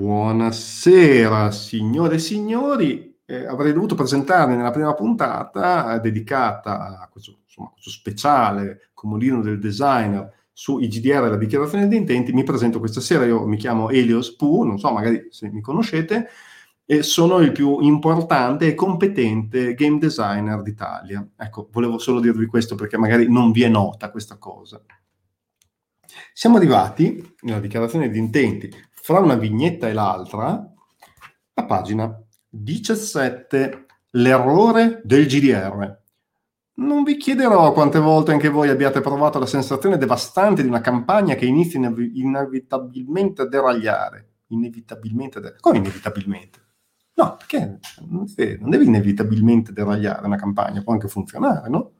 Buonasera signore e signori, eh, avrei dovuto presentarvi nella prima puntata eh, dedicata a questo, insomma, questo speciale comodino del designer su IGDR la dichiarazione di intenti. Mi presento questa sera, io mi chiamo Elios Pu, non so magari se mi conoscete, e sono il più importante e competente game designer d'Italia. Ecco, volevo solo dirvi questo perché magari non vi è nota questa cosa. Siamo arrivati nella dichiarazione di intenti fra una vignetta e l'altra, a pagina 17, l'errore del GDR. Non vi chiederò quante volte anche voi abbiate provato la sensazione devastante di una campagna che inizia inev- inevitabilmente a deragliare. Inevitabilmente, der- come inevitabilmente? No, perché non deve, non deve inevitabilmente deragliare una campagna, può anche funzionare, no?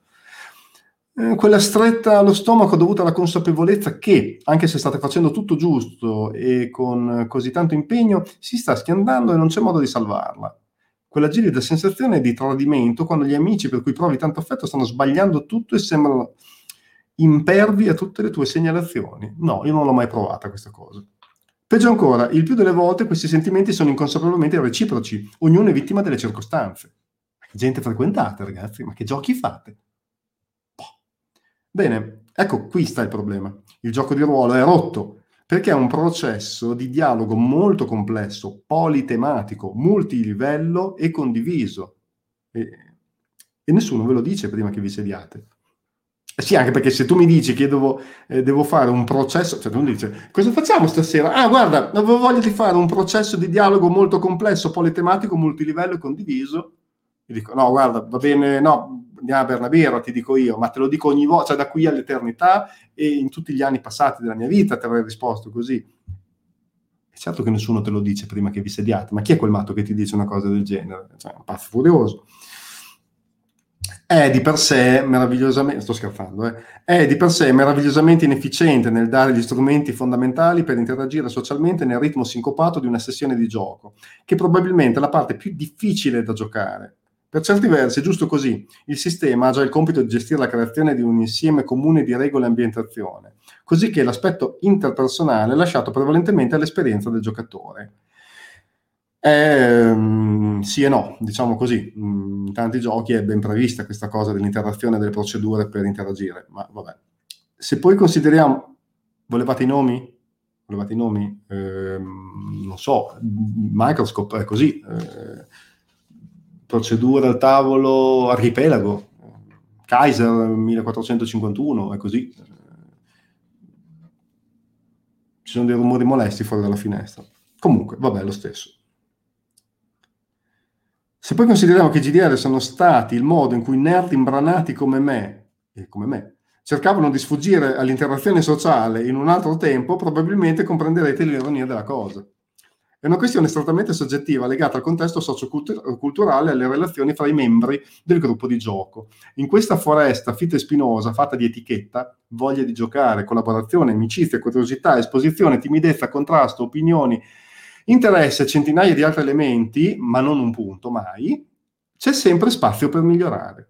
Eh, quella stretta allo stomaco dovuta alla consapevolezza che, anche se state facendo tutto giusto e con così tanto impegno, si sta schiandando e non c'è modo di salvarla. Quella gelida sensazione di tradimento quando gli amici per cui provi tanto affetto stanno sbagliando tutto e sembrano impervi a tutte le tue segnalazioni. No, io non l'ho mai provata questa cosa. Peggio ancora, il più delle volte questi sentimenti sono inconsapevolmente reciproci, ognuno è vittima delle circostanze. Gente frequentate, ragazzi, ma che giochi fate? Bene, ecco qui sta il problema. Il gioco di ruolo è rotto perché è un processo di dialogo molto complesso, politematico, multilivello e condiviso. E, e nessuno ve lo dice prima che vi sediate. Eh sì, anche perché se tu mi dici che devo, eh, devo fare un processo, cioè tu mi dici, cosa facciamo stasera? Ah, guarda, avevo voglia di fare un processo di dialogo molto complesso, politematico, multilivello e condiviso. E dico, no, guarda, va bene, no, andiamo a birra, ti dico io, ma te lo dico ogni volta, cioè da qui all'eternità e in tutti gli anni passati della mia vita ti avrei risposto così. È certo che nessuno te lo dice prima che vi sediate, ma chi è quel matto che ti dice una cosa del genere? Cioè, un pazzo furioso. È di per sé meravigliosamente, sto scherzando, eh? è di per sé meravigliosamente inefficiente nel dare gli strumenti fondamentali per interagire socialmente nel ritmo sincopato di una sessione di gioco, che probabilmente è la parte più difficile da giocare per certi versi giusto così. Il sistema ha già il compito di gestire la creazione di un insieme comune di regole e ambientazione, così che l'aspetto interpersonale è lasciato prevalentemente all'esperienza del giocatore. Eh, sì e no, diciamo così. Mm, in tanti giochi è ben prevista questa cosa dell'interazione delle procedure per interagire, ma vabbè. Se poi consideriamo... Volevate i nomi? Volevate i nomi? Eh, non so, Microscope è così. Eh, procedura al tavolo archipelago, Kaiser 1451, è così. Ci sono dei rumori molesti fuori dalla finestra. Comunque, vabbè, lo stesso. Se poi consideriamo che i GDR sono stati il modo in cui nerd imbranati come me, e come me, cercavano di sfuggire all'interazione sociale in un altro tempo, probabilmente comprenderete l'ironia della cosa. È una questione strettamente soggettiva legata al contesto socioculturale e alle relazioni fra i membri del gruppo di gioco. In questa foresta fitta e spinosa, fatta di etichetta, voglia di giocare, collaborazione, amicizia, curiosità, esposizione, timidezza, contrasto, opinioni, interesse e centinaia di altri elementi, ma non un punto mai, c'è sempre spazio per migliorare.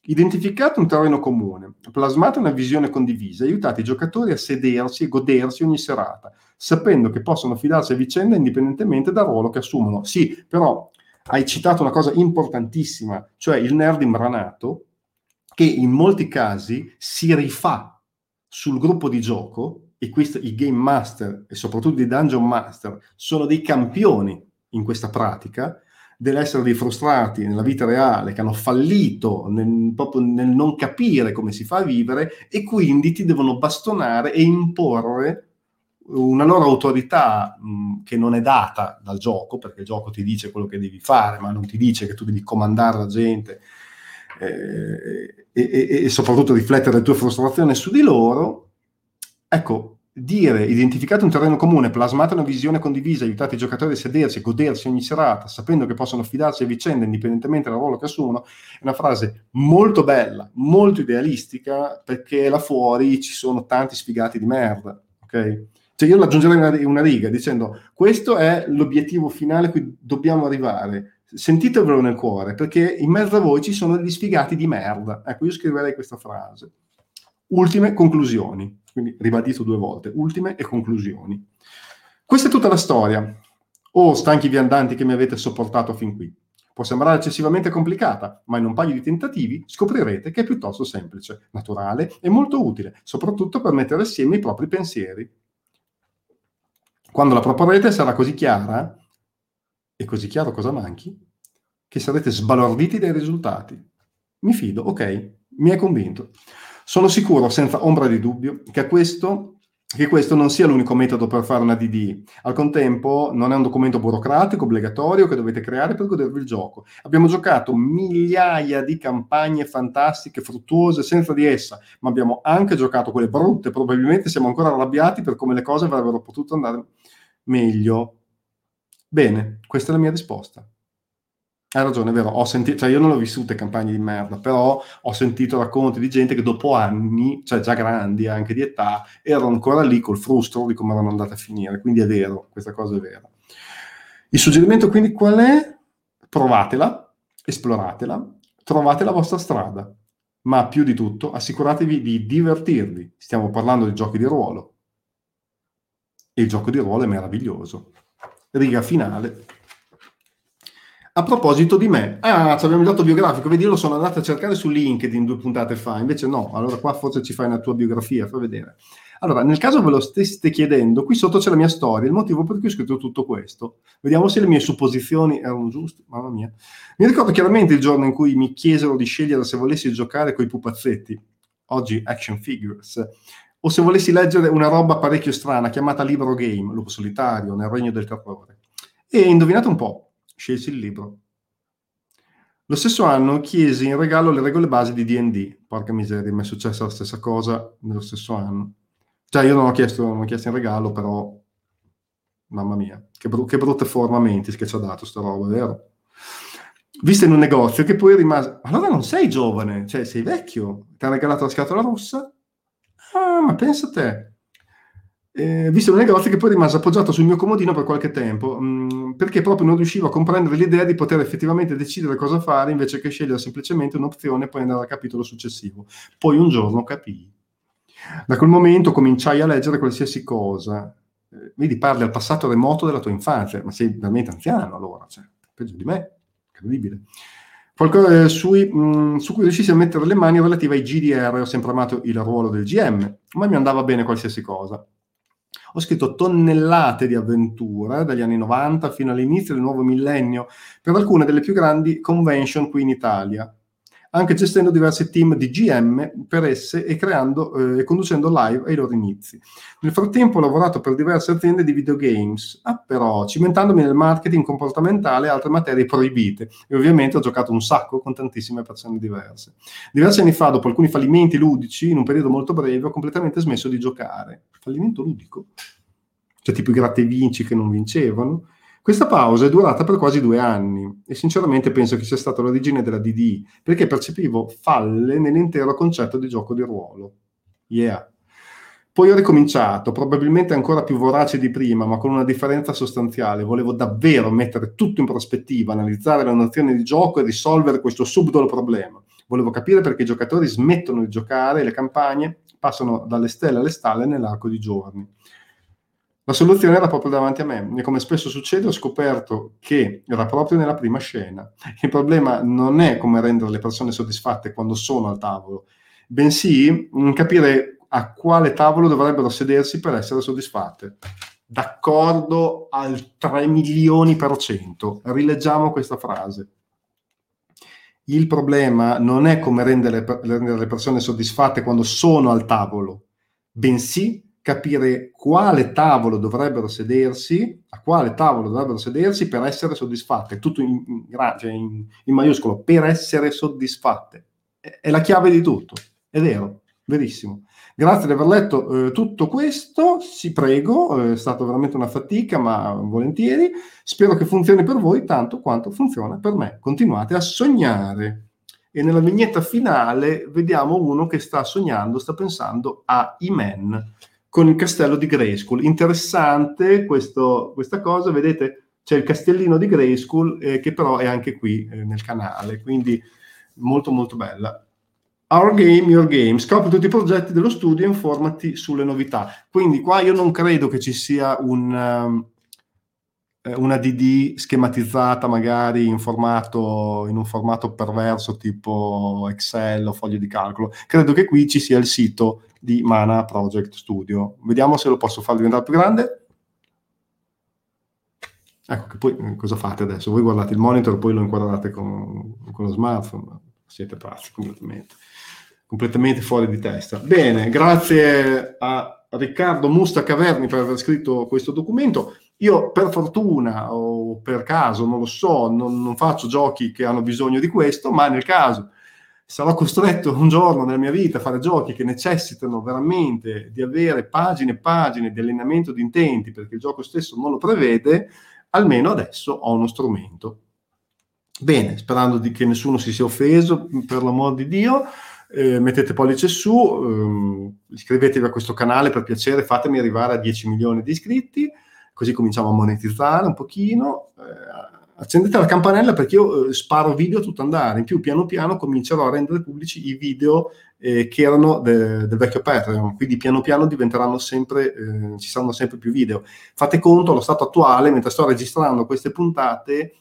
Identificate un terreno comune, plasmate una visione condivisa, aiutate i giocatori a sedersi e godersi ogni serata, sapendo che possono fidarsi a vicenda indipendentemente dal ruolo che assumono. Sì, però hai citato una cosa importantissima, cioè il nerd imbranato, che in molti casi si rifà sul gruppo di gioco, e questo, i game master e soprattutto i dungeon master sono dei campioni in questa pratica, dell'essere dei frustrati nella vita reale, che hanno fallito nel, proprio nel non capire come si fa a vivere e quindi ti devono bastonare e imporre una loro autorità mh, che non è data dal gioco, perché il gioco ti dice quello che devi fare, ma non ti dice che tu devi comandare la gente eh, e, e, e soprattutto riflettere le tue frustrazioni su di loro. Ecco, dire identificate un terreno comune, plasmate una visione condivisa, aiutate i giocatori a sedersi e godersi ogni serata, sapendo che possono fidarsi a vicenda indipendentemente dal ruolo che assumono, è una frase molto bella, molto idealistica, perché là fuori ci sono tanti sfigati di merda, ok? Cioè io aggiungerei una, una riga dicendo questo è l'obiettivo finale a cui dobbiamo arrivare, sentitevelo nel cuore, perché in mezzo a voi ci sono degli sfigati di merda. Ecco, io scriverei questa frase. Ultime conclusioni, quindi ribadito due volte, ultime e conclusioni. Questa è tutta la storia. Oh, stanchi viandanti che mi avete sopportato fin qui. Può sembrare eccessivamente complicata, ma in un paio di tentativi scoprirete che è piuttosto semplice, naturale e molto utile, soprattutto per mettere assieme i propri pensieri. Quando la proporrete sarà così chiara, e così chiaro cosa manchi, che sarete sbalorditi dai risultati. Mi fido, ok, mi hai convinto. Sono sicuro, senza ombra di dubbio, che questo che questo non sia l'unico metodo per fare una DD. Al contempo non è un documento burocratico, obbligatorio, che dovete creare per godervi il gioco. Abbiamo giocato migliaia di campagne fantastiche, fruttuose, senza di essa, ma abbiamo anche giocato quelle brutte. Probabilmente siamo ancora arrabbiati per come le cose avrebbero potuto andare meglio. Bene, questa è la mia risposta. Hai ragione, è vero. Ho sentito, cioè io non ho vissute campagne di merda, però ho sentito racconti di gente che dopo anni, cioè già grandi anche di età, erano ancora lì col frustro di come erano andate a finire. Quindi è vero, questa cosa è vera. Il suggerimento quindi qual è? Provatela, esploratela, trovate la vostra strada, ma più di tutto assicuratevi di divertirvi. Stiamo parlando di giochi di ruolo. E il gioco di ruolo è meraviglioso. Riga finale a proposito di me, ah, ci abbiamo il dato biografico, vedi, io lo sono andato a cercare su LinkedIn due puntate fa, invece no, allora qua forse ci fai una tua biografia, fai vedere. Allora, nel caso ve lo steste chiedendo, qui sotto c'è la mia storia, il motivo per cui ho scritto tutto questo. Vediamo se le mie supposizioni erano giuste, mamma mia. Mi ricordo chiaramente il giorno in cui mi chiesero di scegliere se volessi giocare con i pupazzetti, oggi action figures, o se volessi leggere una roba parecchio strana chiamata libro game, lupo solitario, nel regno del terrore. E indovinate un po', scelsi il libro. Lo stesso anno chiesi in regalo le regole basi di D&D. Porca miseria, mi è successa la stessa cosa nello stesso anno. Cioè, io non ho chiesto, non ho chiesto in regalo, però... Mamma mia, che, br- che brutte forma mentis che ci ha dato sta roba, vero? Vista in un negozio che poi rimase... Allora non sei giovane, cioè sei vecchio. Ti ha regalato la scatola rossa? Ah, ma pensa a te eh, visto un negozio che poi rimase appoggiato sul mio comodino per qualche tempo, mh, mm, perché proprio non riuscivo a comprendere l'idea di poter effettivamente decidere cosa fare invece che scegliere semplicemente un'opzione e poi andare al capitolo successivo. Poi un giorno capii. Da quel momento cominciai a leggere qualsiasi cosa. Eh, vedi, parli al passato remoto della tua infanzia, ma sei veramente anziano allora, cioè, peggio di me, incredibile. Qualcosa sui, mh, mm, su cui riuscissi a mettere le mani relative ai GDR, ho sempre amato il ruolo del GM, ma mi andava bene qualsiasi cosa ho scritto tonnellate di avventure dagli anni 90 fino all'inizio del nuovo millennio per alcune delle più grandi convention qui in Italia, anche gestendo diversi team di GM per esse e creando eh, e conducendo live ai loro inizi. Nel frattempo ho lavorato per diverse aziende di videogames, ah, però cimentandomi nel marketing comportamentale e altre materie proibite e ovviamente ho giocato un sacco con tantissime persone diverse. Diversi anni fa, dopo alcuni fallimenti ludici, in un periodo molto breve, ho completamente smesso di giocare. Fallimento ludico? Cioè tipo i gratte vinci che non vincevano? Questa pausa è durata per quasi due anni e sinceramente penso che sia stata l'origine della DD, perché percepivo falle nell'intero concetto di gioco di ruolo. Yeah. Poi ho ricominciato, probabilmente ancora più vorace di prima, ma con una differenza sostanziale. Volevo davvero mettere tutto in prospettiva, analizzare le nozioni di gioco e risolvere questo subdolo problema. Volevo capire perché i giocatori smettono di giocare e le campagne passano dalle stelle alle stalle nell'arco di giorni. La soluzione era proprio davanti a me e come spesso succede ho scoperto che era proprio nella prima scena. Il problema non è come rendere le persone soddisfatte quando sono al tavolo, bensì mm, capire a quale tavolo dovrebbero sedersi per essere soddisfatte. D'accordo al 3 milioni per cento. Rileggiamo questa frase. Il problema non è come rendere, rendere le persone soddisfatte quando sono al tavolo, bensì capire quale tavolo dovrebbero sedersi, a quale tavolo dovrebbero sedersi per essere soddisfatte, tutto in, in, cioè in, in maiuscolo, per essere soddisfatte. È, è, la chiave di tutto, è vero, verissimo. Grazie di aver letto eh, tutto questo, si prego, eh, è stata veramente una fatica, ma volentieri. Spero che funzioni per voi tanto quanto funziona per me. Continuate a sognare. E nella vignetta finale vediamo uno che sta sognando, sta pensando a Iman con il castello di Grayskull. Interessante questo, questa cosa, vedete c'è il castellino di Grayskull eh, che però è anche qui eh, nel canale, quindi molto molto bella. Our Game, Your Game, scopri tutti i progetti dello studio e informati sulle novità. Quindi qua io non credo che ci sia un, um, una DD schematizzata magari in, formato, in un formato perverso tipo Excel o foglio di calcolo. Credo che qui ci sia il sito di Mana Project Studio. Vediamo se lo posso far diventare più grande. Ecco che poi eh, cosa fate adesso? Voi guardate il monitor poi lo inquadrate con, con lo smartphone. Siete pazzi completamente. Completamente fuori di testa. Bene, grazie a Riccardo Musta Caverni per aver scritto questo documento. Io per fortuna o per caso, non lo so, non, non faccio giochi che hanno bisogno di questo, ma nel caso sarò costretto un giorno nella mia vita a fare giochi che necessitano veramente di avere pagine e pagine di allineamento di intenti, perché il gioco stesso non lo prevede, almeno adesso ho uno strumento. Bene, sperando di che nessuno si sia offeso, per l'amor di Dio, eh, mettete pollice su, ehm, iscrivetevi a questo canale per piacere, fatemi arrivare a 10 milioni di iscritti così cominciamo a monetizzare un pochino. Eh, accendete la campanella perché io eh, sparo video a tutto andare. In più, piano piano comincerò a rendere pubblici i video eh, che erano de- del vecchio Patreon. Quindi, piano piano diventeranno sempre, eh, ci saranno sempre più video. Fate conto, allo stato attuale, mentre sto registrando queste puntate,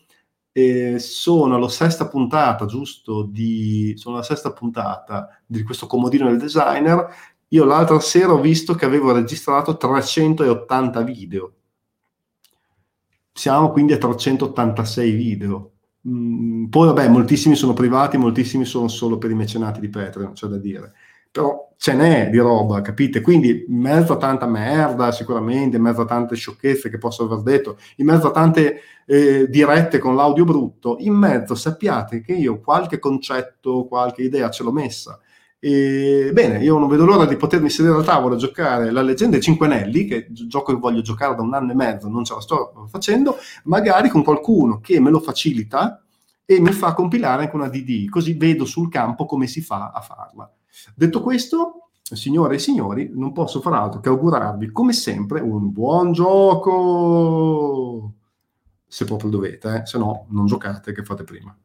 eh, sono la sesta puntata, giusto? Di, sono la sesta puntata di questo comodino del designer. Io l'altra sera ho visto che avevo registrato 380 video siamo quindi a 386 video. Mm, poi vabbè, moltissimi sono privati, moltissimi sono solo per i mecenati di Patreon, c'è da dire. Però ce n'è di roba, capite? Quindi in mezzo a tanta merda, sicuramente, in mezzo a tante sciocchezze che posso aver detto, in mezzo a tante eh, dirette con l'audio brutto, in mezzo sappiate che io qualche concetto, qualche idea ce l'ho messa e, bene, io non vedo l'ora di potermi sedere al tavolo a giocare la leggenda dei Cinque Anelli, che gioco che voglio giocare da un anno e mezzo, non ce la sto facendo, magari con qualcuno che me lo facilita e mi fa compilare anche una DD, così vedo sul campo come si fa a farla. Detto questo, signore e signori, non posso far altro che augurarvi, come sempre, un buon gioco! Se proprio dovete, eh? se no non giocate, che fate prima.